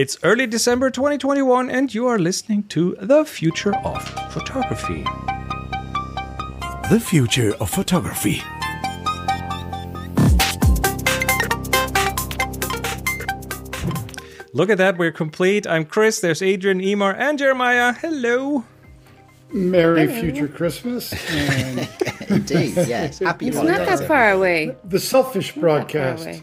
It's early December 2021, and you are listening to The Future of Photography. The future of photography. Look at that, we're complete. I'm Chris, there's Adrian, Eimear, and Jeremiah. Hello. Merry future Christmas and Indeed, yes. Happy It's not that far away. the selfish Not broadcast.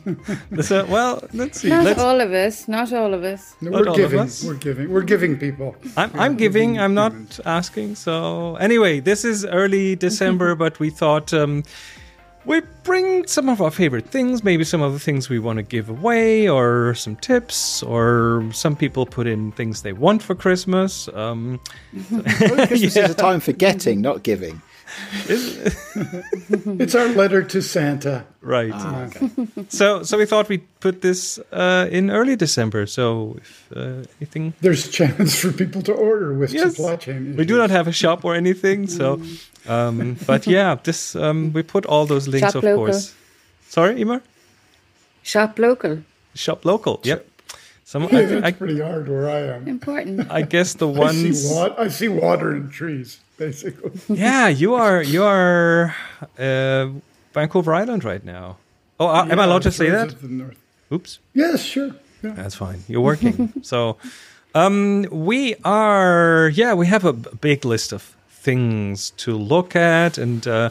So, well, let's see. Not Let's, all of us. Not all of us. No, We're giving. us. We're giving. We're giving people. I'm, I'm giving, I'm not asking. So, anyway, this is early December, but we thought um, we bring some of our favorite things, maybe some of the things we want to give away, or some tips, or some people put in things they want for Christmas. Um, Christmas is a time for getting, not giving. It's our letter to Santa. right. Ah, okay. So, so we thought we'd put this uh, in early December. So, if uh, anything There's chance for people to order with Yes. supply chain. We do not have a shop or anything, so. Um, but yeah, this um, we put all those links, Shop of local. course. Sorry, Eimear. Shop local. Shop local. Yep. Some, I, Yeah, think- that's I, pretty hard where I am. Important. I guess the I see, wa- I see water and trees, basically. Yeah, you are you are uh, Vancouver Island right now. Oh, uh, am I allowed to say that? Oops. Yes, sure. Yeah. That's fine. You're working. so, um, we are, yeah, we have a big list of things to look at, and uh,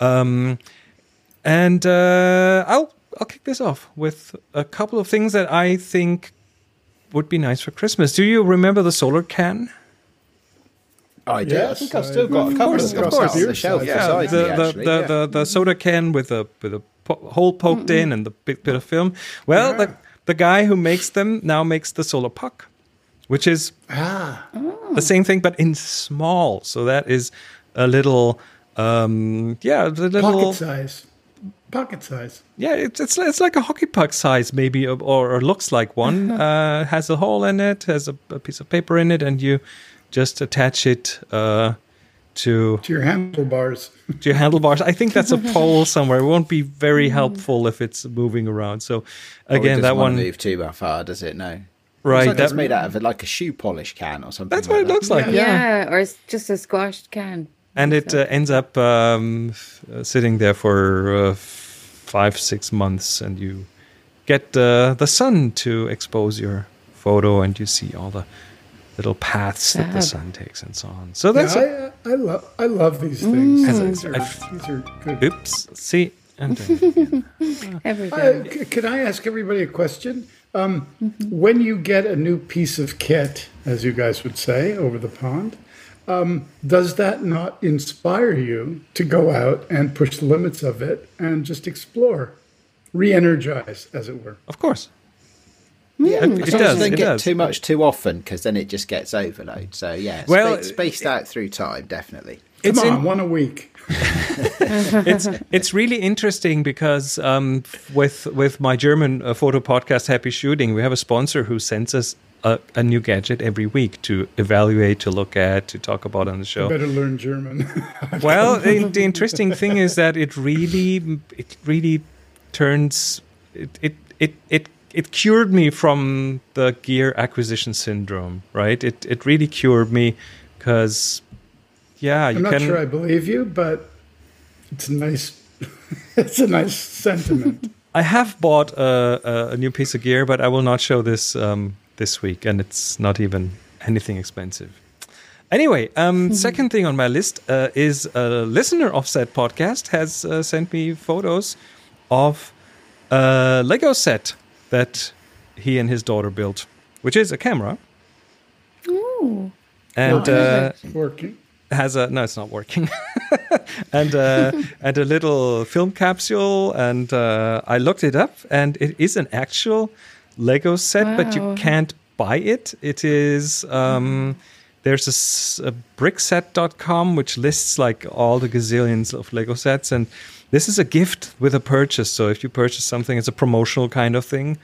um, and uh, I'll I'll kick this off with a couple of things that I think would be nice for Christmas. Do you remember the Solarcan? I do. I think I've still got uh, a couple of of course, of on the course. shelf Yeah, beside the me, the, actually. the, yeah. the the soda can with a with a po- hole poked in and the big bit of film. Well, the the guy who makes them now makes the solar puck, which is Ah, the same thing but in small. So that is a little um yeah, the little pocket size. Pocket size. yeah, it's it's it's like a hockey puck size maybe or, or looks like one. uh has a hole in it, has a, a piece of paper in it and you just attach it uh to To your handlebars. to your handlebars. I think that's a pole somewhere. It won't be very helpful if it's moving around. So it again, doesn't that one move too far, does it? No. right. It's like that, it's made out of like a shoe polish can or something. that's what like it that. looks like. Yeah. Yeah, or it's just a squashed can. and it uh, ends up um, f- uh, sitting there for uh, five, six months, and you get uh, the sun to expose your photo, and you see all the little paths that the sun takes, and so on. So that's yeah, I, I love I love these things. As These, are, I've- these are good. oops. See, and then- Every Uh, c- can I ask everybody a question? Um, When you get a new piece of kit, as you guys would say, over the pond, um, does that not inspire you to go out and push the limits of it and just explore, re-energize, as it were? of course. Yeah, It as long as does, don't it get does. too much too often because then it just gets overload. So yeah, Well, well, spaced out through time, definitely. Come It's on, in- one a week. it's it's really interesting because um, with with my German uh, photo podcast Happy Shooting, we have a sponsor who sends us a, a new gadget every week to evaluate, to look at, to talk about on the show. Better learn German. Well, the, the interesting thing is that it really it really turns it it it it, it cured me from the gear acquisition syndrome. Right? It it really cured me because yeah, you I'm not can. sure I believe you, but it's a nice. it's a nice sentiment. I have bought a, a, new piece of gear, but I will not show this um, this week, and it's not even anything expensive. Anyway, um, second thing on my list uh, is a listener of said podcast has uh, sent me photos of a Lego set that he and his daughter built, which is a camera. Ooh. And uh, Working. has a no, it's not working, and uh, and a little film capsule. And uh, I looked it up, and it is an actual Lego set, but you can't buy it. It is um, there's a, s- a brickset.com which lists like all the gazillions of Lego sets, and this is a gift with a purchase. So if you purchase something, it's a promotional kind of thing.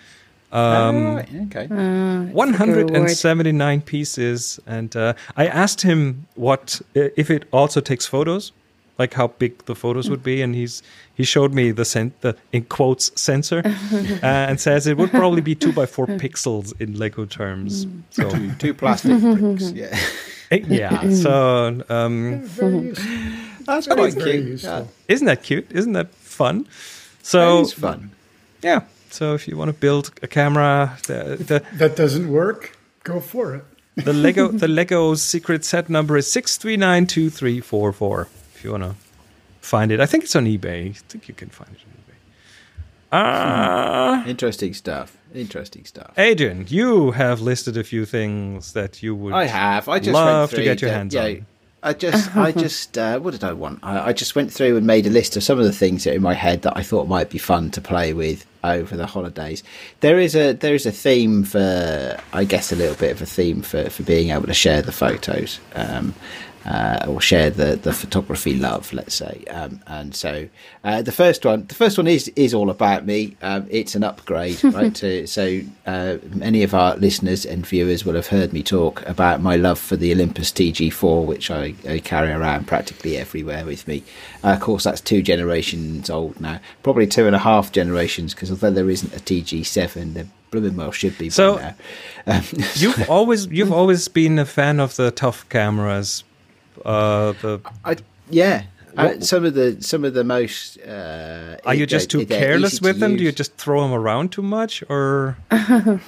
Um, Oh, okay. Uh, 179 pieces and uh, i asked him what uh, if it also takes photos like how big the photos would be, and he's he showed me the sen- the in quotes sensor, uh, and says it would probably be two by four pixels in Lego terms. So Two, two plastic bricks. Yeah, eh, yeah, so um, Very useful. That's quite cute. useful. Yeah, isn't that cute? Isn't that fun? So is fun. yeah, so if you want to build a camera, the the, That doesn't work. Go for it. the Lego the Lego secret set number is six three nine two three four four. If you want to find it, I think it's on eBay. I think you can find it on eBay. Ah, Interesting stuff. Interesting stuff. Adrian, you have listed a few things that you would. I have. I just love to get your hands yeah, on. I just, I just, uh, what did I want? I, I just went through and made a list of some of the things that in my head that I thought might be fun to play with over the holidays. There is a, there is a theme for, I guess, a little bit of a theme for, for being able to share the photos. Um, uh, or share the, the photography love, let's say. Um, and so uh, the first one, the first one is is all about me. Um, it's an upgrade, right? to, so uh, many of our listeners and viewers will have heard me talk about my love for the Olympus TG4, which I, I carry around practically everywhere with me. Uh, of course, that's two generations old now, probably two and a half generations, because although there isn't a TG7, there blooming well should be. by So- Um, You've always you've always been a fan of the tough cameras. Uh, the I, yeah. Uh, some of the some of the most. Uh, are you just too careless easy to with them? Do you just throw them around too much, or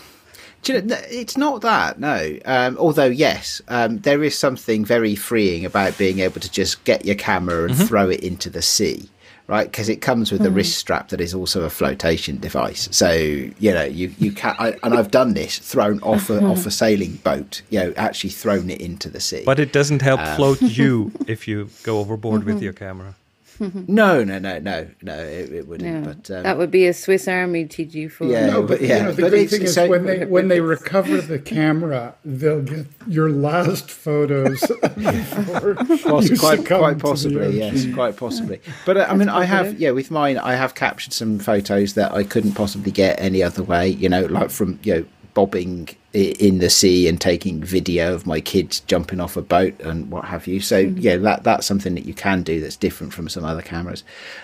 Do you know, it's not that, no. Um, although, yes, um, there is something very freeing about being able to just get your camera and throw it into the sea, right? Because it comes with a hmm. wrist strap that is also a flotation device. So you know, you you can, I, and I've done this, thrown off a off hmm. a sailing boat, you know, actually thrown it into the sea. but it doesn't help Um, float you if you go overboard with hmm. your camera. No, no, no, no, no, it, it wouldn't. No, But um, that would be a Swiss Army TG4. Yeah. No, but but, yeah, you know, the but good thing is so- when they when they recover the camera, they'll get your last photos before Poss- quite, quite possibly, yes, quite possibly. But uh, I mean, I have, yeah, with mine, I have captured some photos that I couldn't possibly get any other way. You know, like from you know bobbing i- in the sea and taking video of my kids jumping off a boat and what have you. So yeah, that that's something that you can do that's different from some other cameras.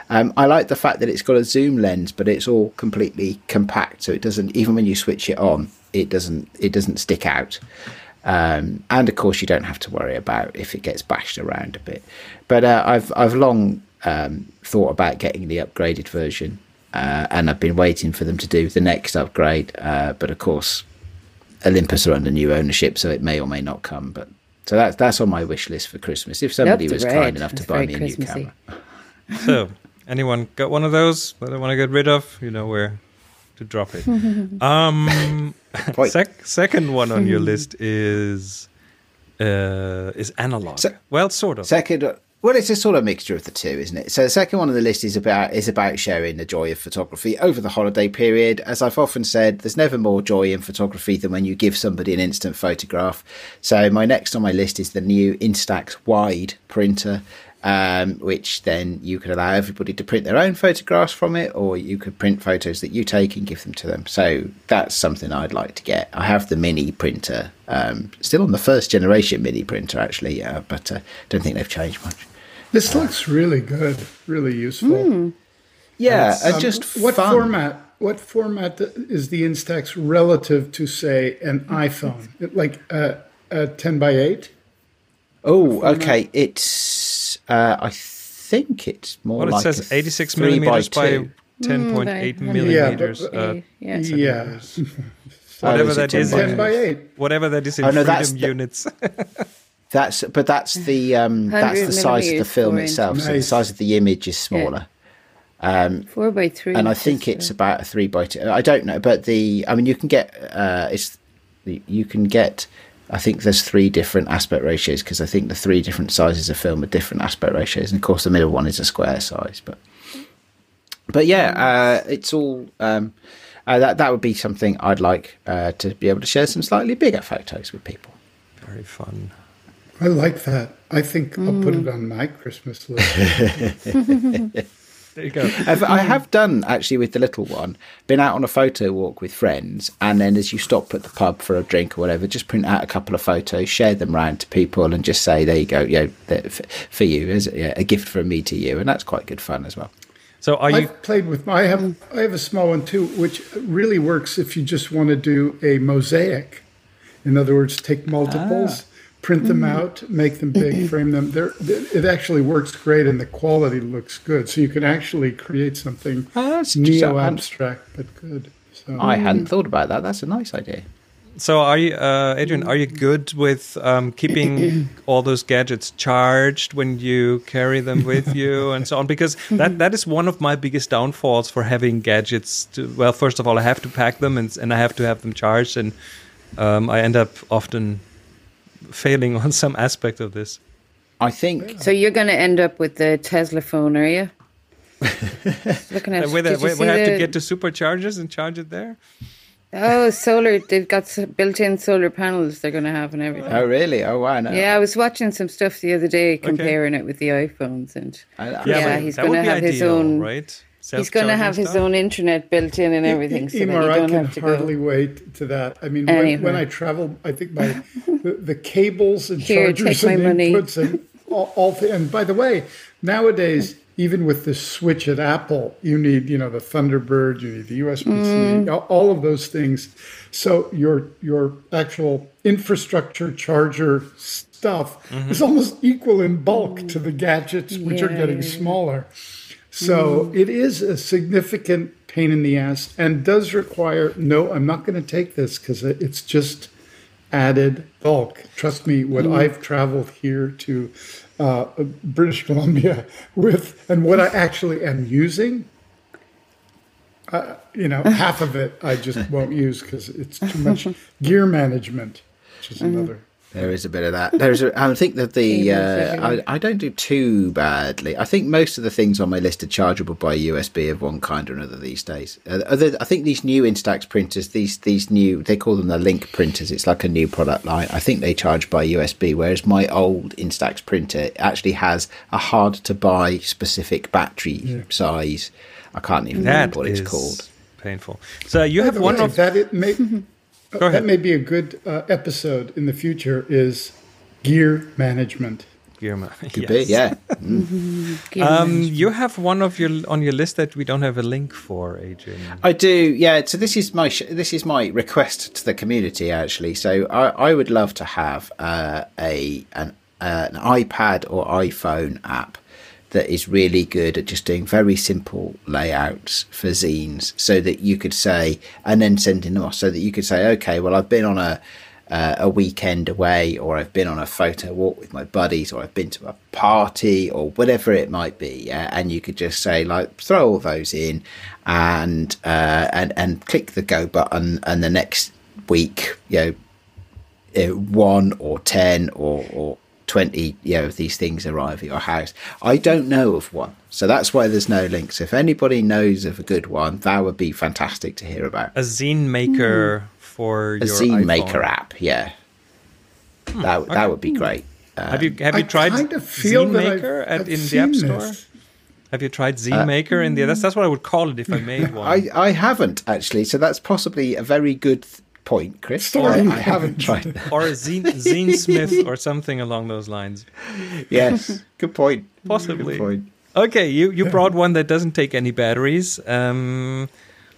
Um, I like the fact that it's got a zoom lens, but it's all completely compact, so it doesn't even when you switch it on, it doesn't it doesn't stick out. Um, and of course, you don't have to worry about if it gets bashed around a bit. But uh, I've I've long um, thought about getting the upgraded version, uh, and I've been waiting for them to do the next upgrade. Uh, but of course, Olympus are under new ownership, so it may or may not come. But so that's that's on my wish list for Christmas. If somebody That's was great. kind enough to That's buy me a new camera, So, anyone got one of those that I want to get rid of? You know where to drop it. um, sec- second one on your list is uh, is analog. Se- well, sort of. Second, well, it's a sort of mixture of the two, isn't it? So the second one on the list is about is about sharing the joy of photography over the holiday period. As I've often said, there's never more joy in photography than when you give somebody an instant photograph. So my next on my list is the new Instax Wide printer. Um, which then you could allow everybody to print their own photographs from it, or you could print photos that you take and give them to them. So that's something I'd like to get. I have the mini printer, um, still on the first generation mini printer actually, uh, but uh, don't think they've changed much. This looks really good, really useful. Yeah, Um, and just what fun. format? What format is the Instax relative to, say, an iPhone? Like a, a ten by eight? Oh, okay. It's uh, I think it's more Well, it like says 86 three millimeters by, two. 10.8 Mm, millimeters. Yeah, but- uh, yeah. Yeah, whatever is that is, 10 ten by eight. whatever that is in Oh, no, freedom that's the- units. That's but that's the um, that's the size of the film four itself. So the size of the image is smaller. Four by three. and I think it's about a three by two. I don't know, but the I mean, you can get uh, it's you can get. I think there's three different aspect ratios because I think the three different sizes of film are different aspect ratios, and of course the middle one is a square size. But but yeah, uh, it's all um, uh, that that would be something I'd like uh, to be able to share some slightly bigger photos with people. Very fun. I like that. I think I'll put it mm. on my Christmas list. There you go. I've, I have done actually with the little one. Been out on a photo walk with friends, and then as you stop at the pub for a drink or whatever, just print out a couple of photos, share them around to people, and just say, "There you go, you know, for you as a, yeah, a gift from me to you," and that's quite good fun as well. So are you? I've played with. I have. I have a small one too, which really works if you just want to do a mosaic. In other words, take multiples, ah. Print them out, make them big, frame them. There, it actually works great, and the quality looks good. So you can actually create something Oh, just neo abstract but good. So I hadn't thought about that. That's a nice idea. So are you, uh, Adrian? Are you good with um, keeping all those gadgets charged when you carry them with you and so on? Because that that is one of my biggest downfalls for having gadgets. To, well, first of all, I have to pack them and and I have to have them charged, and um, I end up often failing on some aspect of this. I think So you're going to end up with the Tesla phone, are you? Looking at where did the- you we see have to get to superchargers and charge it there. Oh, solar! They've got built-in solar panels. They're going to have and everything. Oh, really? Oh, wow. No. Yeah, I was watching some stuff the other day comparing it with the iPhones, and I- I- Yeah, Yeah, he's that gonna would be have his ideal, own- right? He's going to have his stuff? own internet built in and everything, so that you I don't can have to hardly go. wait to that. I mean, Anyway. when, when I travel, I think my the, the cables and Here, chargers and my money. inputs and all, all th- and by the way, nowadays even with the switch at Apple, you need you know the Thunderbird, you need the USB-C, Mm. all- all of those things. So your your actual infrastructure charger stuff is almost equal in bulk to the gadgets, which are getting yeah, yeah. smaller. So it is a significant pain in the ass and does require no, I'm not going to take this because it's just added bulk. Trust me, what I've traveled here to uh, British Columbia with and what I actually am using, uh, you know, half of it I just won't use because it's too much gear management, which is another. There is a bit of that. There's, a, I think that the uh. I, I don't do too badly. I think most of the things on my list are chargeable by USB of one kind or another these days. Uh, other, I think these new Instax printers, these these new, they call them the Link printers. It's like a new product line. I think they charge by USB, whereas my old Instax printer actually has a hard to buy specific battery size. I can't even That remember what is it's called. painful. So you have one of that it may Go that may be a good uh, episode in the future is gear management. Gear Could be, yeah. Um, you have one of your on your list that we don't have a link for, Adrian. I do, yeah. So this is my sh- this is my request to the community actually. So I, I would love to have uh, a an uh, an iPad or iPhone app that is really good at just doing very simple layouts for zines, so that you could say and then sending them off, so that you could say, okay, well I've been on a uh, a weekend away, or I've been on a photo walk with my buddies, or I've been to a party, or whatever it might be. Yeah? And you could just say, like, throw all those in, and uh, and and click the go button, and the next week, you know, uh, one or ten or or. 20 you know of these things arrive at your house i don't know of one so that's why there's no links if anybody knows of a good one that would be fantastic to hear about A zine maker hmm. for a your zine iPhone. maker app yeah hmm, that, that would be hmm. great Have you um, have you I tried kind of feel Zine that I've- Maker at I've in the App Store? this. Have you tried Zine uh, Maker in the? That's that's what I would call it if I made one. I, I haven't actually, so that's possibly a very good th- point, Chris. Story I, I haven't tried that. or a zine, zine Smith or something along those lines. Yes, good point. Possibly. Good point. Okay, you, you brought one that doesn't take any batteries, um,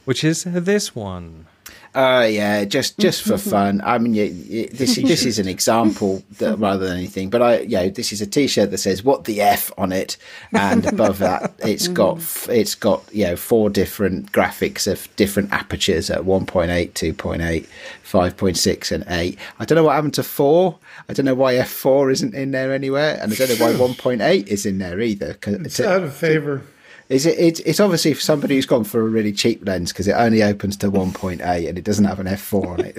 which is this one. Uh, yeah, just just for fun. I mean, this this is an example that, rather than anything. But I, yeah, this is a T-shirt that says "What the f" on it, and above that, it's got it's got you know four different graphics of different apertures at 1.8, 2.8, 5.6, and eight. I don't know what happened to four. I don't know why f4 isn't in there anywhere, and I don't know why 1.8 is in there either. 'cause It's to- out of favor. Is it? It's, it's obviously for somebody who's gone for a really cheap lens because it only opens to 1.8 and it doesn't have an f4 on it.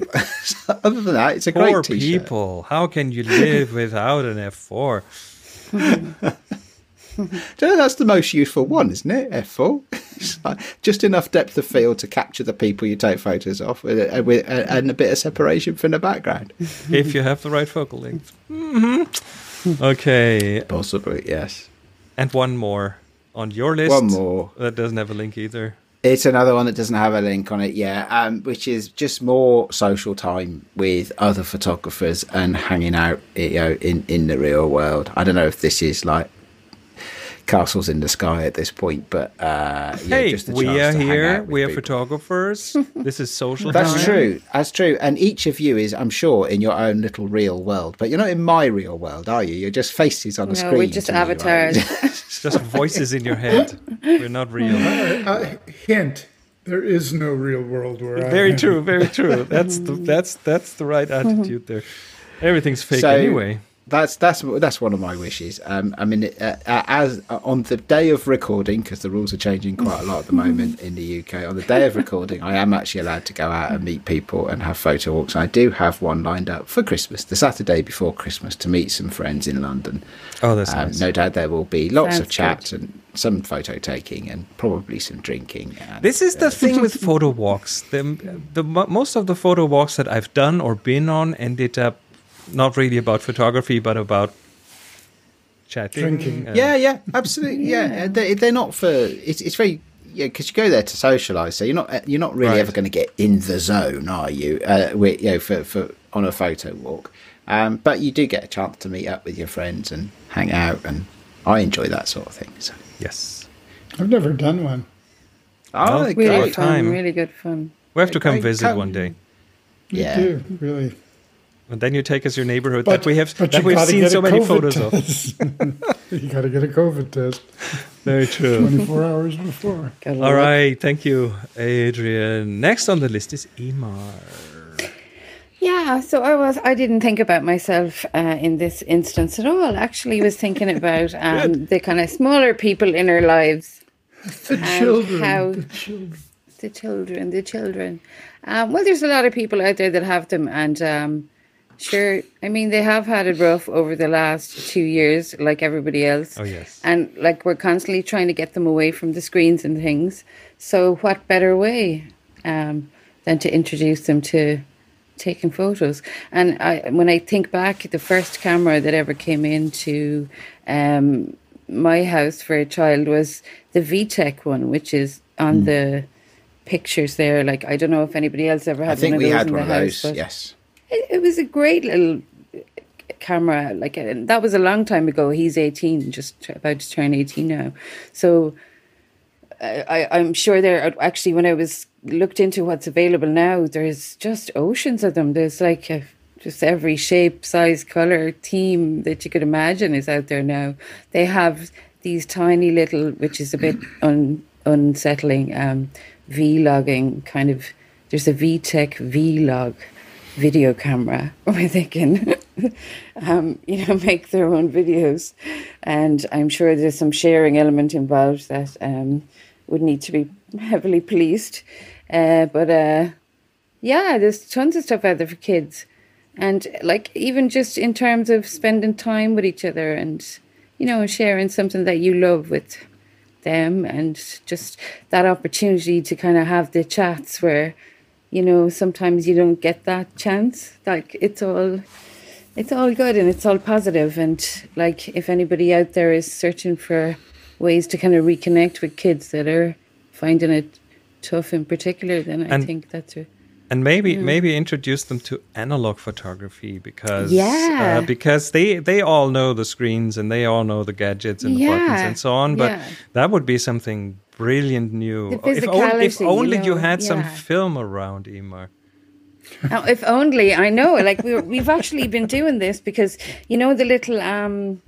Other than that, it's a great Poor t-shirt. people. How can you live without an F4? Do you know that's the most useful one, isn't it? F4, like just enough depth of field to capture the people you take photos of, with, uh, with uh, and a bit of separation from the background. if you have the right focal length. hmm Okay, Possibly, yes. and one more. On your list. One more. That doesn't have a link either. It's another one that doesn't have a link on it, yeah, um, which is just more social time with other photographers and hanging out, you know, in, in the real world. I don't know if this is like castles in the sky at this point, but uh, yeah, Hey, just a we are here. out with We are people. photographers. this is social That's time. true. That's true. And each of you is, I'm sure, in your own little real world. But you're not in my real world, are you? You're just faces on a No, screen. we're just to me, right? avatars. It's just voices in your head. We're not real. Uh, hint: there is no real world where I Very am. true. Very true. That's the that's that's the right attitude there. Everything's fake So- anyway. That's that's that's one of my wishes. Um, I mean, uh, uh, as uh, on the day of recording, because the rules are changing quite a lot at the moment in the UK. On the day of recording, I am actually allowed to go out and meet people and have photo walks. I do have one lined up for Christmas, the Saturday before Christmas, to meet some friends in London. Oh, that's Um, nice. No doubt there will be lots Sounds of chat and some photo taking and probably some drinking. And, This is the thing with photo walks. The, the most of the photo walks that I've done or been on ended up not really about photography, but about chatting. Drinking. and- Yeah, yeah, absolutely. Yeah, They, they're not for. It's, it's very. Yeah, because you go there to socialise, so you're not you're not really Right. ever going to get in the zone, are you? Uh, with, you know, for, for on a photo walk, um, but you do get a chance to meet up with your friends and hang out, and I enjoy that sort of thing. So, Yes. I've never done one. oh, Well, great. Really Great fun, time. really good fun. We have to come Okay, visit come- one day. Yeah. do really. And then you take us your neighborhood But, that we have that we've seen so many COVID photos of. test. you got to get a COVID test Very true. 24 hours before. Gotta All look. thank you, Adrian. Next on the list is Eimear. Yeah, so I was I didn't think about myself uh, in this instance at all. Actually, was thinking about um, the kind of smaller people in our lives, The children. how- the children. the children, the children. Um, well, there's a lot of people out there that have them, and um, sure, I mean they have had it rough over the last two years, like everybody else. Oh, yes. and like we're constantly trying to get them away from the screens and things. So, what better way um, than to introduce them to taking photos? And I, when I think back, the first camera that ever came into um, my house for a child was the VTech one, which is on the pictures there. Like I don't know if anybody else ever had I think one of we those had in one the of house, those. Yes. It, it was a great little camera. Like and that was a long time ago. He's eighteen, just about to turn eighteen now. So I, I'm sure there. Actually, when I was looked into what's available now, there's just oceans of them. There's like a, just every shape, size, color, theme that you could imagine is out there now. They have these tiny little, which is a bit un, unsettling, um, vlogging kind of. There's a VTech vlog video camera where they can, um, you know, make their own videos, and I'm sure there's some sharing element involved that um, would need to be heavily policed. Uh, but uh, yeah, there's tons of stuff out there for kids, and like even just in terms of spending time with each other and you know sharing something that you love with them, and just that opportunity to kind of have the chats where you know sometimes you don't get that chance. Like it's all it's all good and it's all positive and like if anybody out there is searching for ways to kind of reconnect with kids that are finding it tough in particular then i think that's a and maybe maybe introduce them to analog photography because Yeah. uh, because they they all know the screens and they all know the gadgets and the buttons and so on but yeah. that would be something brilliant new The if, on- if you only you, know, had some film around Eimear Now, if only I know. Like we we've actually been doing this because you know the little um,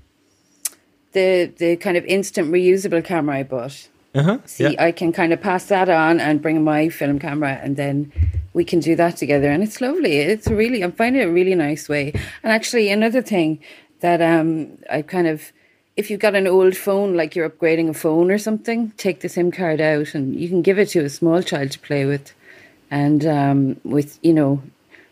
the the kind of instant reusable camera I bought. Uh-huh See, yeah. I can kind of pass that on and bring my film camera, and then we can do that together. And it's lovely. It's a really, I'm finding it a really nice way. And actually, another thing that um, I kind of, if you've got an old phone, like you're upgrading a phone or something, take the SIM card out and you can give it to a small child to play with. And um, with, you know,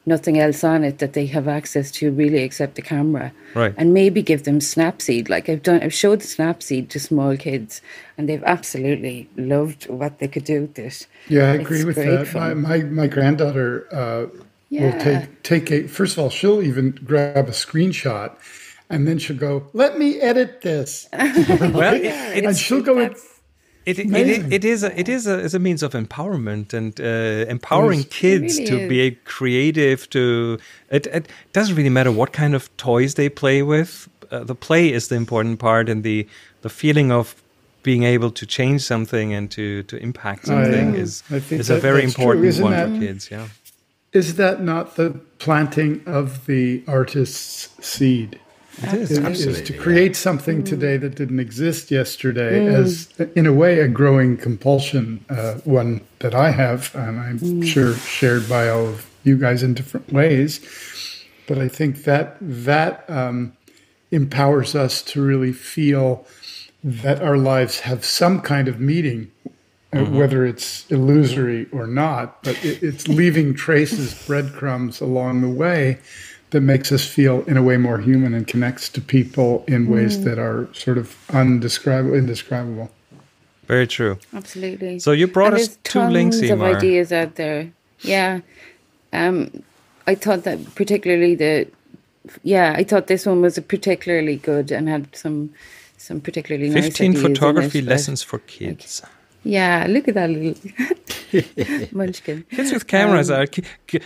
nothing else on it that they have access to really except the camera. Right. And maybe give them Snapseed. Like I've done, I've showed Snapseed to small kids and they've absolutely loved what they could do with it. Yeah, I It's agree with that. My, fun. my my granddaughter uh, Yeah. will take take a. First of all, she'll even grab a screenshot and then she'll go, "Let me edit this," Well, it, and she'll go. It, it, it, is a, it is a, is a means of empowerment and uh, empowering kids really to be creative. To it, it doesn't really matter what kind of toys they play with. Uh, the play is the important part, and the the feeling of being able to change something and to to impact Oh, yeah. something is is a very that's true. important one that- for kids. Yeah. is that not the planting of the artist's seed? It is. is, is Absolutely, to yeah. create something today that didn't exist yesterday as in a way a growing compulsion uh, one that i have and i'm sure shared by all of you guys in different ways but i think that that um, empowers us to really feel that our lives have some kind of meaning uh, whether it's illusory or not but it, it's leaving traces breadcrumbs along the way that makes us feel in a way more human and connects to people in ways that are sort of undescribable indescribable Very true. Absolutely. So you brought And us there's two links, tons of Eimear. ideas out there. Yeah. Um, I thought that particularly the, yeah, I thought this one was particularly good and had some, some particularly nice Fifteen ideas in photography it, lessons for kids. Yeah, look at that little munchkin. Kids with cameras Um, are ki- ki-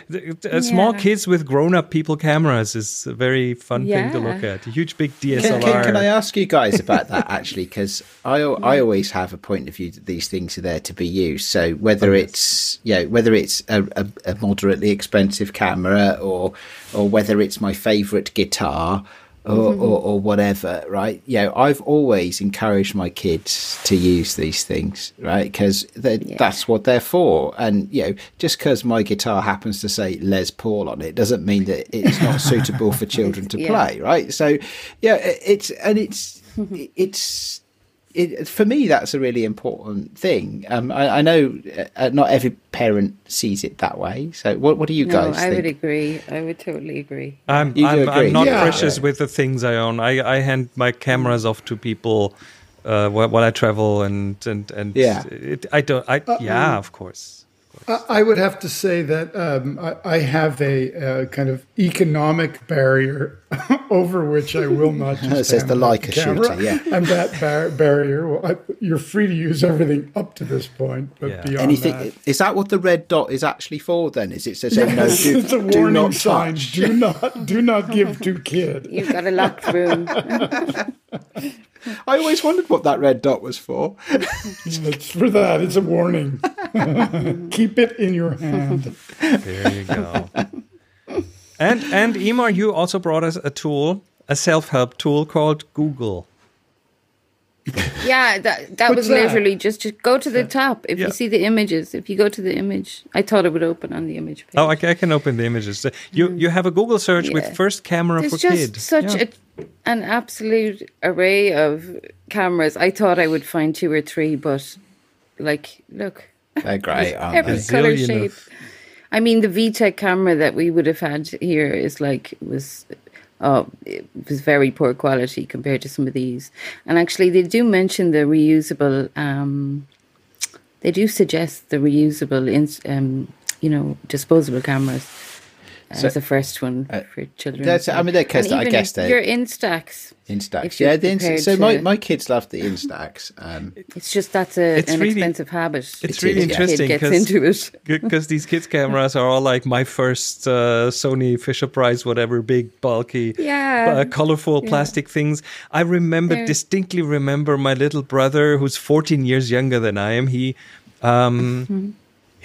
uh, small yeah. kids with grown-up people cameras is a very fun thing to look at. A huge big Can, DSLR. can, can I ask you guys about that actually? Because I, al- I always have a point of view that these things are there to be used. So whether it's you know whether it's a, a, a moderately expensive camera or or whether it's my favourite guitar or, mm-hmm. or, or whatever, right? You know, I've always encouraged my kids to use these things, right? Because that's what they're for. And you know, just because my guitar happens to say Les Paul on it doesn't mean that it's not suitable for children to Yeah. play right so yeah it's and it's it's it, for me that's a really important thing um i, I know uh, not every parent sees it that way so what, what do you No, guys I think would agree. I would totally agree. I'm, I'm, agree? I'm not Yeah. precious with the things I own. I, I hand my cameras off to people uh, while, while I travel, and and and Yeah. it, I don't. I yeah, of course. I I would have to say that um, I, I have a uh, kind of economic barrier over which I will not just. It says the out Leica camera. shooter, yeah. and that bar- barrier. Well, I, you're free to use everything up to this point, but Yeah. beyond anything that, is that what the red dot is actually for then is it to say no do, it's a do warning not sign. Do not, do not give to kid. You've got a locked room. i always wondered what that red dot was for It's for that. It's a warning. Keep it in your hand. There you go. and and Eimear, you also brought us a tool, a self-help tool called Google. Yeah, that that What's was that? literally just just go to the top. If Yeah. you see the images, if you go to the image, I thought it would open on the image page. Oh, I, I can open the images. You you have a Google search with Mm. First camera There's for just kid. such Yeah. a, an absolute array of cameras. I thought I would find two or three, but like, look, they're great aren't every they? color Zillion shape. of- I mean, the VTech camera that we would have had here is like was. Oh, it was very poor quality compared to some of these. And actually, they do mention the reusable. Um, they do suggest the reusable, ins- um, you know, disposable cameras So- as the first one for children. that's- I mean, they're 'cause And I even guess they're- your Instax. Instax, if you're yeah. The Inst- prepared so my, to- my kids love the Instax. Um, It's just that's a, It's an really- expensive habit. It's It really is, interesting gets because into it. because these kids cameras are all like my first uh, Sony Fisher Price, whatever, big, bulky, Yeah. uh, colorful plastic things. I remember They're- distinctly remember my little brother, who's 14 years younger than I am. He um, Mm-hmm.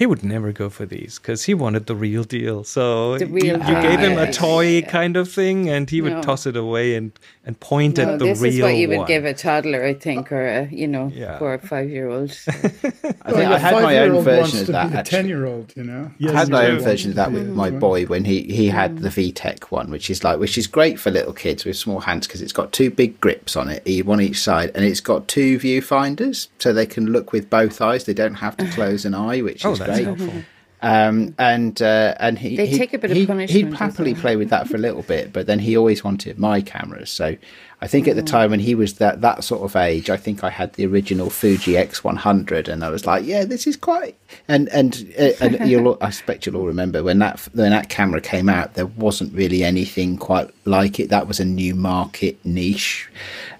He would never go for these because he wanted the real deal. So The you- real you, gave him a deal. toy kind of thing, and he would No. toss it away and and point No, at the this real is what you would one. give a toddler, I think, or a you know, Yeah. four or five year old. I, think Well, I had my own five-year-old version wants of to that. be the actually. ten-year-old, you know. Yes, I had my own version of that with my Mm-hmm. boy when he he had the VTech one, which is like which is great for little kids with small hands because it's got two big grips on it, e- one each side, and it's got two viewfinders, so they can look with both eyes. They don't have to close an eye, which Oh, is that's great. helpful. Um, and uh, and he They he- take a bit of he- punishment He'd as happily play with that for a little bit, but then he always wanted my cameras. So I think at Mm. the time when he was that that sort of age, I think I had the original Fuji X100, and I was like, yeah, this is quite. And and uh, and you'll I expect you'll all remember when that when that camera came out, there wasn't really anything quite like it. That was a new market niche,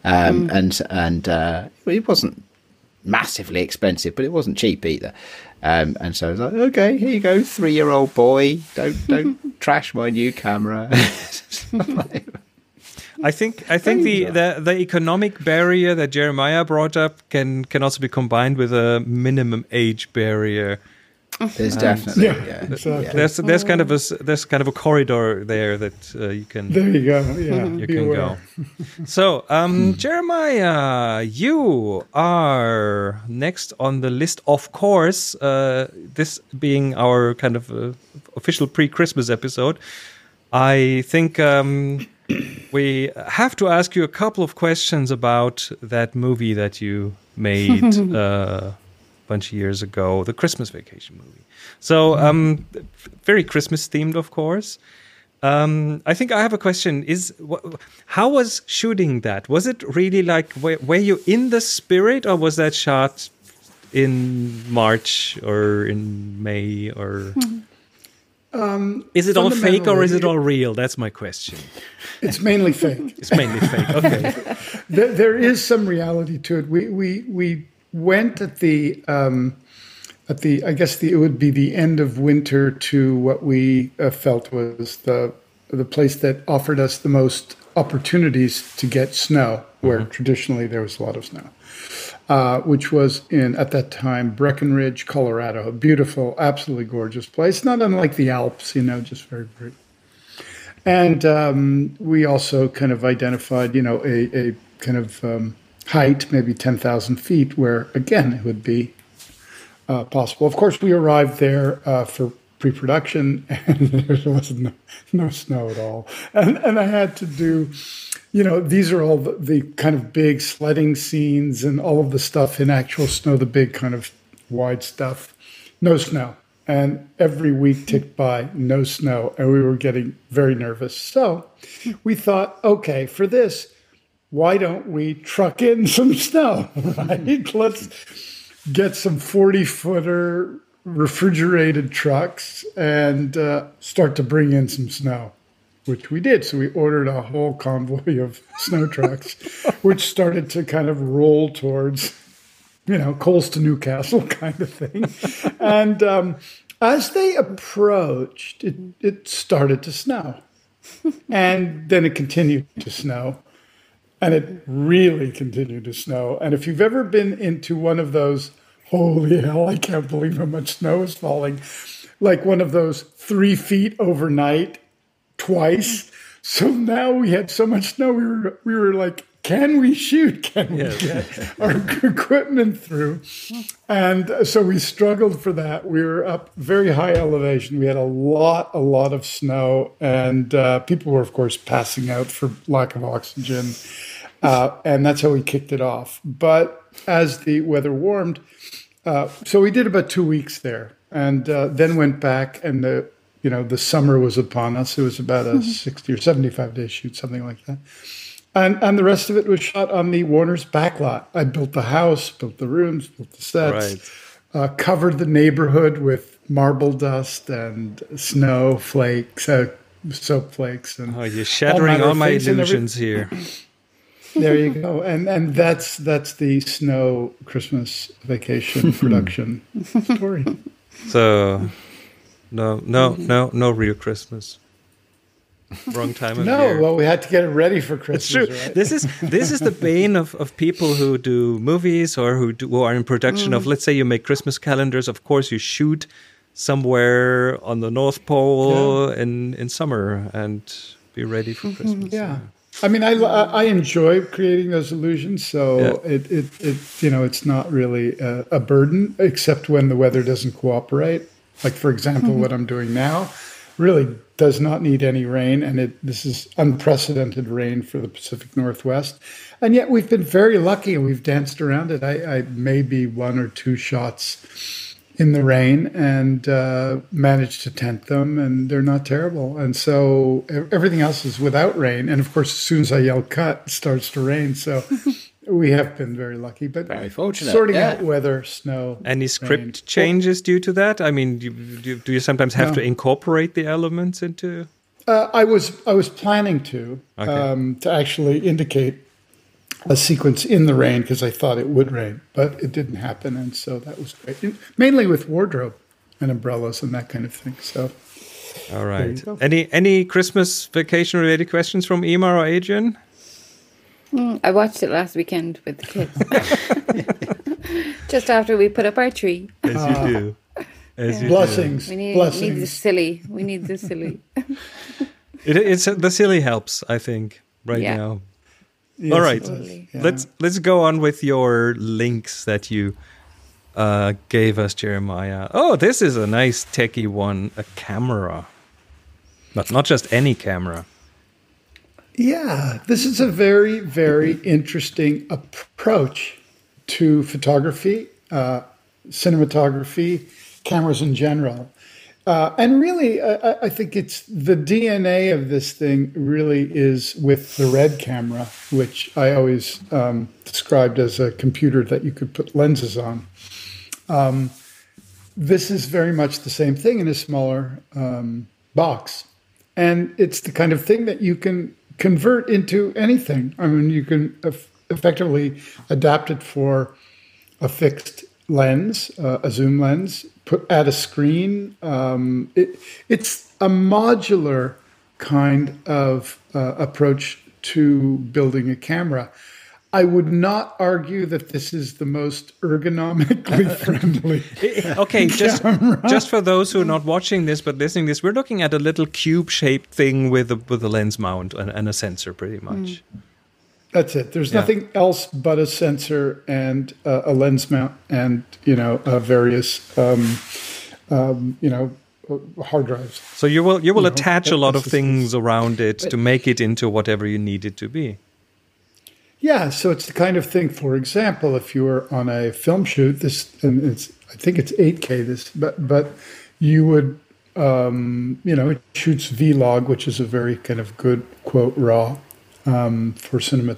um, Mm. and and uh, it wasn't massively expensive, but it wasn't cheap either. Um, and so I was like, okay, here you go, three year old boy. Don't don't trash my new camera. I think I think the, the the economic barrier that Jeremiah brought up can can also be combined with a minimum age barrier. There's definitely Yeah, yeah, exactly. yeah. There's there's kind of a s- there's kind of a corridor there that uh, you can There you go. Yeah, you be can aware. go. So, um, Jeremiah, you are next on the list, of course. Uh, this being our kind of uh, official pre-Christmas episode, I think um, we have to ask you a couple of questions about that movie that you made uh, a bunch of years ago, the Christmas Vacation movie. So, um, very Christmas themed, of course. Um, I think I have a question. Is wh- how was shooting that? Was it really like were, were you in the spirit, or was that shot in March or in May, or is it all fake or is it all real? That's my question. It's mainly fake. It's mainly fake. Okay. there, there is some reality to it. We we we went at the um, at the I guess the it would be the end of winter to what we uh, felt was the the place that offered us the most opportunities to get snow, where traditionally there was a lot of snow. Uh, which was in at that time Breckenridge, Colorado, a beautiful, absolutely gorgeous place, not unlike the Alps, you know, just very pretty. And um, we also kind of identified, you know, a, a kind of um, height, maybe 10,000 feet, where again it would be uh, possible. Of course, we arrived there uh, for pre production and there wasn't no, no snow at all. And, and I had to do, you know, these are all the, the kind of big sledding scenes and all of the stuff in actual snow, the big kind of wide stuff. No snow. And every week ticked by, no snow. And we were getting very nervous. So we thought, okay, for this, why don't we truck in some snow? Right? Let's get some 40 footer refrigerated trucks and uh, start to bring in some snow, which we did. So we ordered a whole convoy of snow trucks, which started to kind of roll towards, you know, coals to Newcastle kind of thing. and um, as they approached, it, it started to snow. and then it continued to snow and it really continued to snow. And if you've ever been into one of those, holy hell, I can't believe how much snow is falling, like one of those three feet overnight twice. So now we had so much snow, we were we were like, can we shoot? Can we get our equipment through? And so we struggled for that. We were up very high elevation. We had a lot, a lot of snow, and uh, people were, of course, passing out for lack of oxygen. Uh, and that's how we kicked it off. But as the weather warmed, uh, so we did about two weeks there, and uh, then went back, and the you know the summer was upon us. It was about a sixty or seventy-five day shoot, something like that. And, and the rest of it was shot on the Warner's backlot. I built the house, built the rooms, built the sets, uh, covered the neighborhood with marble dust and snow flakes, uh, soap flakes, and Oh, you're shattering manner all my illusions here. there you go. And and that's that's the snow Christmas vacation production story. So, no, no, no, no real Christmas. Wrong time of No, year. No, well, we had to get it ready for Christmas. It's true. Right? This is this is the bane of, of people who do movies or who do, who are in production Mm. of. Let's say you make Christmas calendars. Of course, you shoot somewhere on the North Pole in in summer and be ready for Christmas. yeah. I mean, I, I enjoy creating those illusions. So Yeah. it, it, it, you know, it's not really a, a burden, except when the weather doesn't cooperate. Like, for example, what I'm doing now really does not need any rain. And it, this is unprecedented rain for the Pacific Northwest. And yet we've been very lucky and we've danced around it. I, I maybe one or two shots in the rain and uh, managed to tent them, and they're not terrible. And so everything else is without rain. And of course, as soon as I yell cut, it starts to rain. So we have been very lucky, but Very fortunate, sorting yeah. out weather, snow, Any rain. script changes due to that? I mean, do, do, do you sometimes have No. to incorporate the elements into? Uh, I was I was planning to Okay. um, to actually indicate a sequence in the rain because I thought it would rain, but it didn't happen, and so that was great. And mainly with wardrobe and umbrellas and that kind of thing. So All you right. go. Any any Christmas vacation related questions from Eimear or Adrian? Mm, I watched it last weekend with the kids. Just after we put up our tree. As you do. Ah. As you blessings, We need, need the silly. We need the silly. It, it's uh, the silly helps, I think, right Yeah. now. Yes, All it right. does. Totally. Yeah. Let's let's go on with your links that you uh, gave us, Jeremiah. Oh, this is a nice techie one, a camera. But not just any camera. Yeah, this is a very, very interesting approach to photography, uh, cinematography, cameras in general. Uh, and really, I, I- think it's the DNA of this thing really is with the red camera, which I always um, described as a computer that you could put lenses on. Um, this is very much the same thing in a smaller um, box. And it's the kind of thing that you can convert into anything. I mean, you can eff- effectively adapt it for a fixed lens, uh, a zoom lens, put add a screen. Um, it, it's a modular kind of uh, approach to building a camera. I would not argue that this is the most ergonomically friendly. Okay, just just for those who are not watching this but listening this, we're looking at a little cube-shaped thing with a with a lens mount and, and a sensor, pretty much. That's it. There's Yeah. nothing else but a sensor and uh, a lens mount, and you know uh, various um, um, you know uh, hard drives. So you will you will No, attach a lot of this things around it to make it into whatever you need it to be. Yeah, so it's the kind of thing. For example, if you were on a film shoot, this and it's I think it's 8K. This, but but you would um, you know it shoots V-Log, which is a very kind of good quote raw um, for cinema.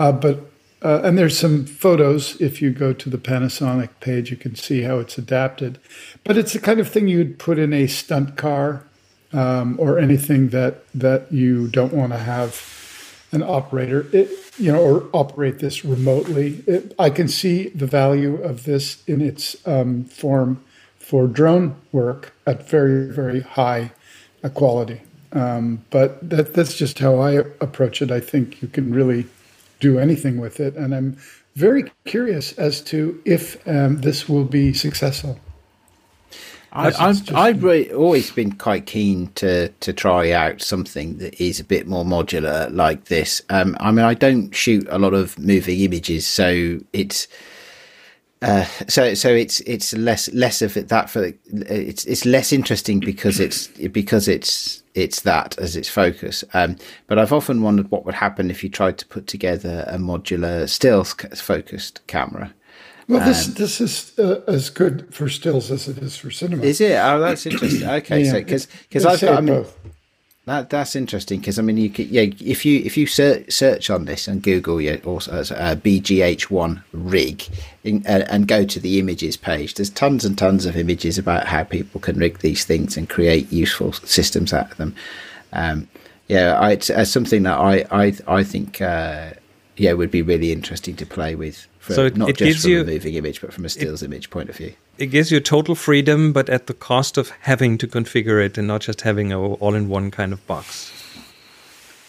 Uh, but uh, and there's some photos. If you go to the Panasonic page, you can see how it's adapted. But it's the kind of thing you'd put in a stunt car um, or anything that that you don't want to have an operator, it, you know, or operate this remotely. It, I can see the value of this in its um, form for drone work at very, very high uh, quality. Um, but that, that's just how I approach it. I think you can really do anything with it, and I'm very curious as to if um, this will be successful. I, It's I've, just- I've re- always been quite keen to to try out something that is a bit more modular like this. Um, I mean, I don't shoot a lot of moving images, so it's uh, so so it's it's less less of it that for it's it's less interesting because it's because it's it's that as its focus. Um, but I've often wondered what would happen if you tried to put together a modular stills focused camera. Well, this this is uh, as good for stills as it is for cinema. Is it? Oh, that's interesting. Okay, Yeah, so because because I've got I mean, both. that that's interesting because I mean you could yeah if you if you search search on this and Google yeah also as uh, BGH1 rig in, uh, and go to the images page, there's tons and tons of images about how people can rig these things and create useful systems out of them. Um, yeah, I, it's uh, something that I I I think uh, yeah would be really interesting to play with. For, So it- not it just gives from you- a moving image, but from a stills image point of view. It gives you total freedom, but at the cost of having to configure it and not just having a all-in-one kind of box.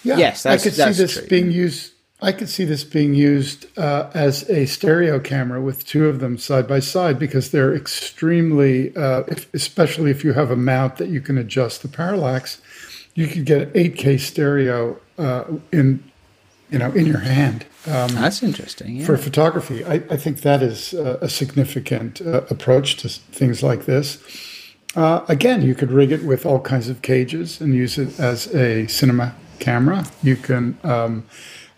Yeah, Yes, I that's- could see this true. being used. I could see this being used uh, as a stereo camera with two of them side by side because they're extremely, uh, if, especially if you have a mount that you can adjust the parallax, you could get 8K stereo uh, in, you know, in your hand. Um, That's interesting. Yeah. for photography. I, I think that is uh, a significant uh, approach to things like this. Uh, again, you could rig it with all kinds of cages and use it as a cinema camera. You can um,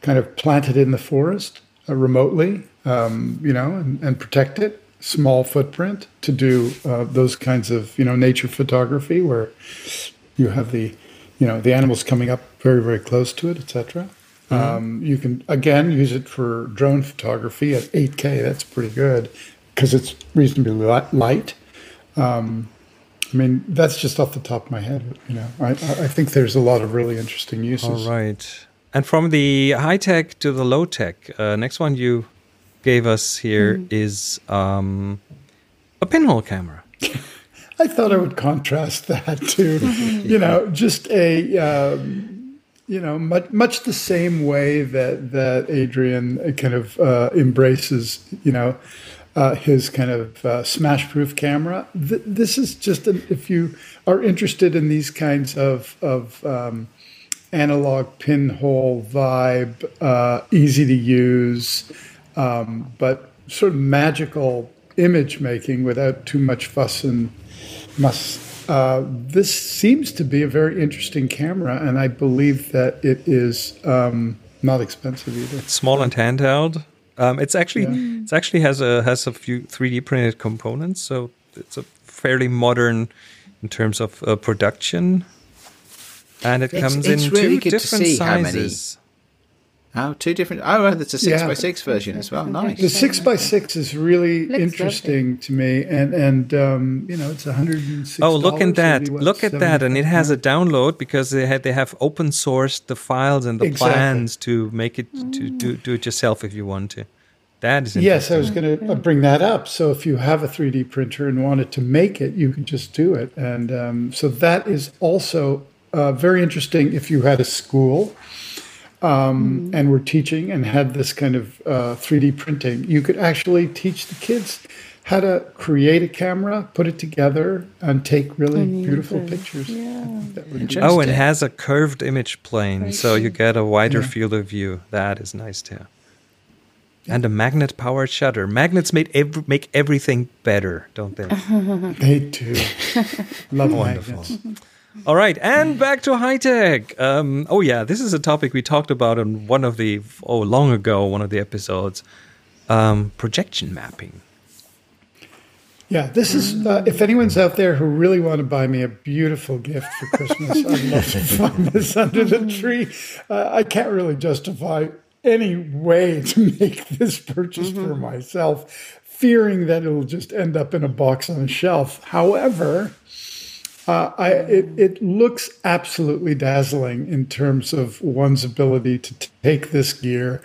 kind of plant it in the forest uh, remotely, um, you know, and, and protect it. small footprint to do uh, those kinds of you know nature photography where you have the you know the animals coming up very very close to it, etc. Um, you can again use it for drone photography at 8K. That's pretty good because it's reasonably light. Um, I mean, that's just off the top of my head. You know, I, I think there's a lot of really interesting uses. All right. And from the high tech to the low tech, uh, next one you gave us here is um, a pinhole camera. I thought I would contrast that to, you know, just a, um, you know, much much the same way that that Adrian kind of uh, embraces, you know, uh, his kind of uh, smash-proof camera. Th- this is just if you are interested in these kinds of of um, analog pinhole vibe, uh, easy to use, um, but sort of magical image making without too much fuss and muss. Uh, this seems to be a very interesting camera, and I believe that it is um, not expensive either. Small and handheld. Um, it's actually it's actually has a has a few 3D printed components, so it's a fairly modern in terms of uh, production, and it It's- comes it's in really two good to different see how many- sizes. Oh, two different. Oh, and there's a six Yeah. by six version as well. Nice. The six by six is really Looks interesting to me, and and um, you know it's a one hundred and six. Oh, look at that! Look at that! And it has a download because they had they have open sourced the files and the Exactly. plans to make it to do do it yourself if you want to. That is Yes, I was going to bring that up. So if you have a 3D printer and wanted to make it, you can just do it. And um, so that is also uh, very interesting if you had a school um, and were teaching and had this kind of uh, 3D printing. You could actually teach the kids how to create a camera, put it together, and take really beautiful pictures. I think that would be- Interesting. Oh, and it has a curved image plane, so you get a wider field of view. That is nice too. And a magnet powered shutter. Magnets made ev- make everything better, don't they? They do. Love Wonderful. magnets. All right, and back to high tech. Um, oh yeah, this is a topic we talked about in one of the oh long ago, one of the episodes. Um, projection mapping. Yeah, this is. Uh, if anyone's out there who really want to buy me a beautiful gift for Christmas, I'd love to find this under the tree. Uh, I can't really justify any way to make this purchase for myself, fearing that it'll just end up in a box on a shelf. However, uh, I, it, it looks absolutely dazzling in terms of one's ability to t- take this gear,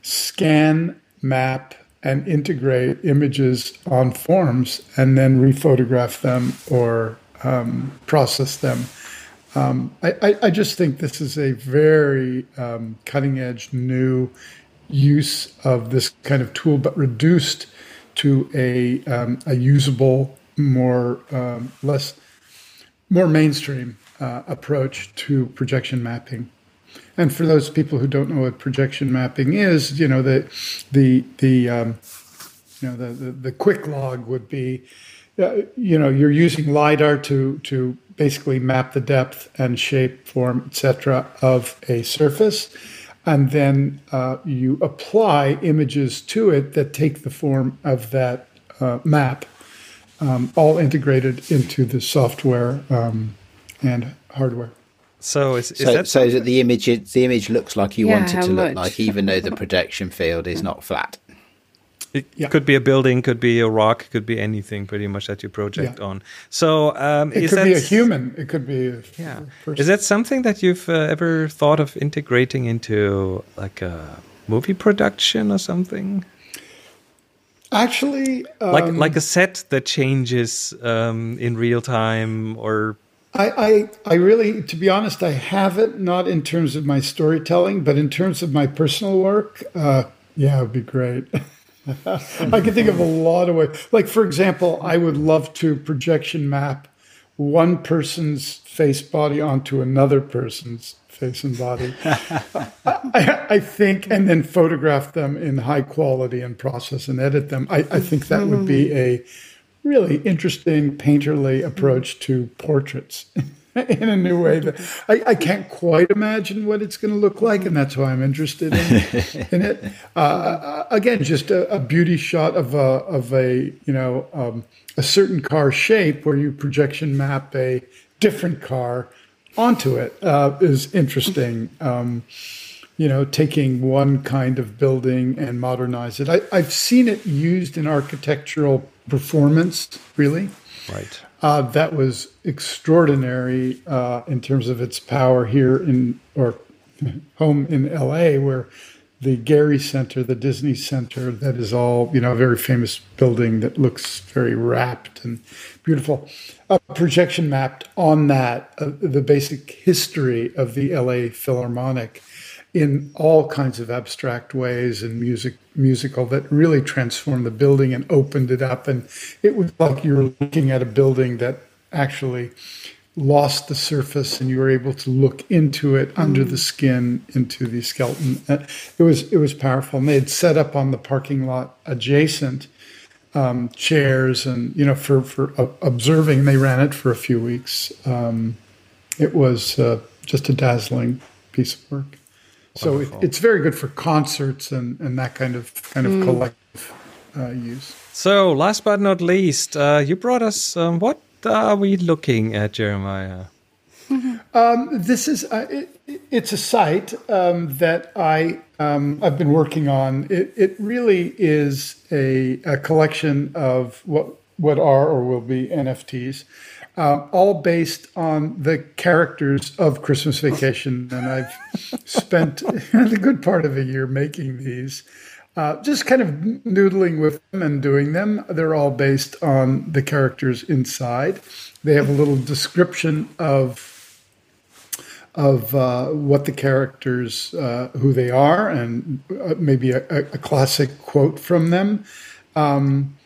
scan, map, and integrate images on forms and then rephotograph them or um, process them. Um, I, I, I just think this is a very um, cutting edge new use of this kind of tool, but reduced to a, um, a usable, more um, less more mainstream uh, approach to projection mapping. And for those people who don't know what projection mapping is, you know the the the um, you know the, the the quick log would be, uh, you know, you're using lidar to to basically map the depth and shape, form, etc. of a surface, and then uh, you apply images to it that take the form of that uh, map um, all integrated into the software um, and hardware. So is, is So, that so that the image it- the image looks like you Yeah, want it how to look much? like, even though the projection field is not flat. It Yeah. could be a building, could be a rock, could be anything pretty much that you project Yeah. on. So um, It is could that be a human. It could be a Yeah. person. Is that something that you've uh, ever thought of integrating into like a movie production or something? Actually Like um, like a set that changes um, in real time or I, I I really to be honest I have it not in terms of my storytelling but in terms of my personal work uh, yeah it would be great. I can think of a lot of ways like for example I would love to projection map one person's face body onto another person's face and body I, I think, and then photograph them in high quality and process and edit them. I, I think that would be a really interesting painterly approach to portraits. in a new way. That I, I can't quite imagine what it's going to look like, and that's why I'm interested in, in it. Uh, again, just a, a, beauty shot of a of a you know um, a certain car shape where you projection map a different car onto it uh, is interesting. Um, you know, taking one kind of building and modernize it. I, I've seen it used in architectural performance, really. Right. Uh, that was extraordinary uh, in terms of its power here in or home in LA, where the Gehry Center, the Disney Center, that is all you know, a very famous building that looks very wrapped and beautiful. A projection mapped on that uh, the basic history of the LA Philharmonic in all kinds of abstract ways and music musical that really transformed the building and opened it up and it was like you were looking at a building that actually lost the surface and you were able to look into it mm. under the skin into the skeleton uh, it was it was powerful and they had set up on the parking lot adjacent um, chairs and you know for for uh, observing they ran it for a few weeks um, it was uh, just a dazzling piece of work so it, it's very good for concerts and, and that kind of kind of mm. collective uh, use. So last but not least, uh, you brought us. Um, what are we looking at, Jeremiah? Um, this is uh, it, it's a site um, that I um, I've been working on. It, it really is a, a collection of what what are or will be NFTs uh, all based on the characters of Christmas Vacation. And I've spent a good part of a year making these, uh, just kind of noodling with them and doing them. They're all based on the characters inside. They have a little description of of uh, what the characters, uh, who they are, and uh, maybe a, a, classic quote from them. Um,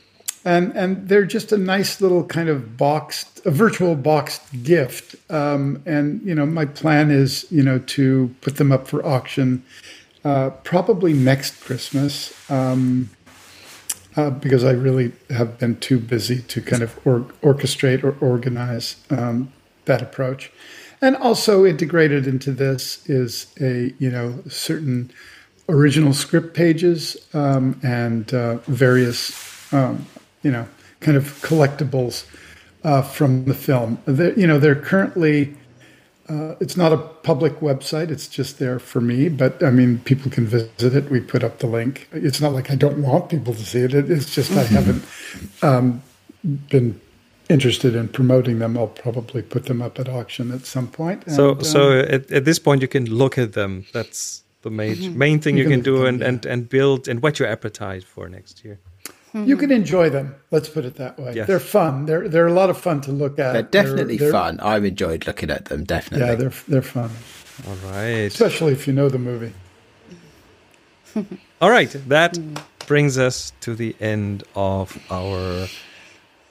and and they're just a nice little kind of boxed, a virtual boxed gift. Um, and you know, my plan is you know to put them up for auction, uh, probably next Christmas, um, uh, because I really have been too busy to kind of or- orchestrate or organize um, that approach. And also integrated into this is a you know certain original script pages um, and uh, various um, you know, kind of collectibles uh, from the film. They're, you know, they're currently. Uh, it's not a public website. It's just there for me. But I mean, people can visit it. We put up the link. It's not like I don't want people to see it. It's just I haven't um, been interested in promoting them. I'll probably put them up at auction at some point. And, so, so um, at, at, this point, you can look at them. That's the main mm-hmm. main thing you, you can, can do, them, and, yeah. and and build and whet your appetite for next year. Mm-hmm. You can enjoy them. Let's put it that way. Yes. They're fun. They're they're a lot of fun to look at. They're definitely they're, they're, fun. I've enjoyed looking at them. Definitely. Yeah, they're they're fun. All right. Especially if you know the movie. All right. That brings us to the end of our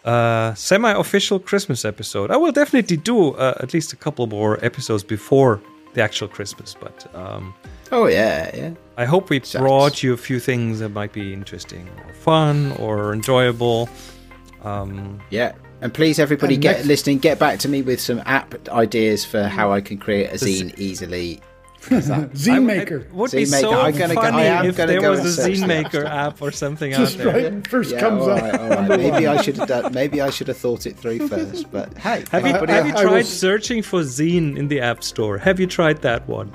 uh, semi-official Christmas episode. I will definitely do uh, at least a couple more episodes before the actual Christmas, but um, Oh yeah, yeah. I hope we brought you a few things that might be interesting or fun or enjoyable. Um, yeah, and please, everybody, and get next... listening. Get back to me with some app ideas for how I can create a zine easily. zine maker. It would zine be so I'm gonna funny go, if there was a zine maker app or something Just out there. Right, first yeah, comes all right, up. All right. maybe I should have done. Maybe I should have thought it through first. But hey, have you, have you tried was... searching for zine in the app store? Have you tried that one?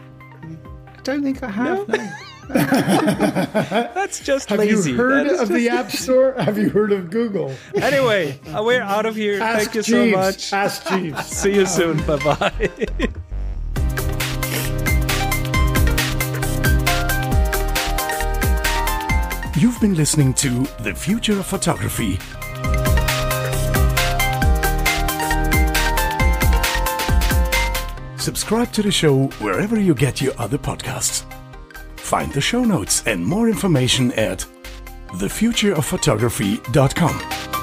I don't think I have. No. That's just have lazy. you heard of the App Store? Have you heard of Google? Anyway, uh, we're out of here. Ask Thank you Jeeves. so much. Ask Jeeves. See you soon. Bye bye. Been listening to The Future of Photography Subscribe to the show wherever you get your other podcasts. Find the show notes and more information at thefutureofphotography.com.